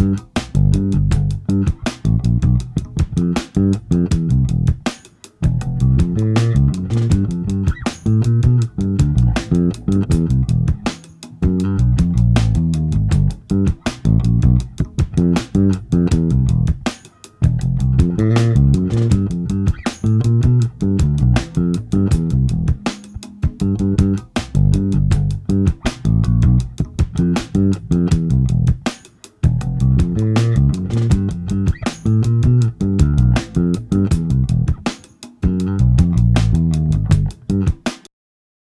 mm-hmm.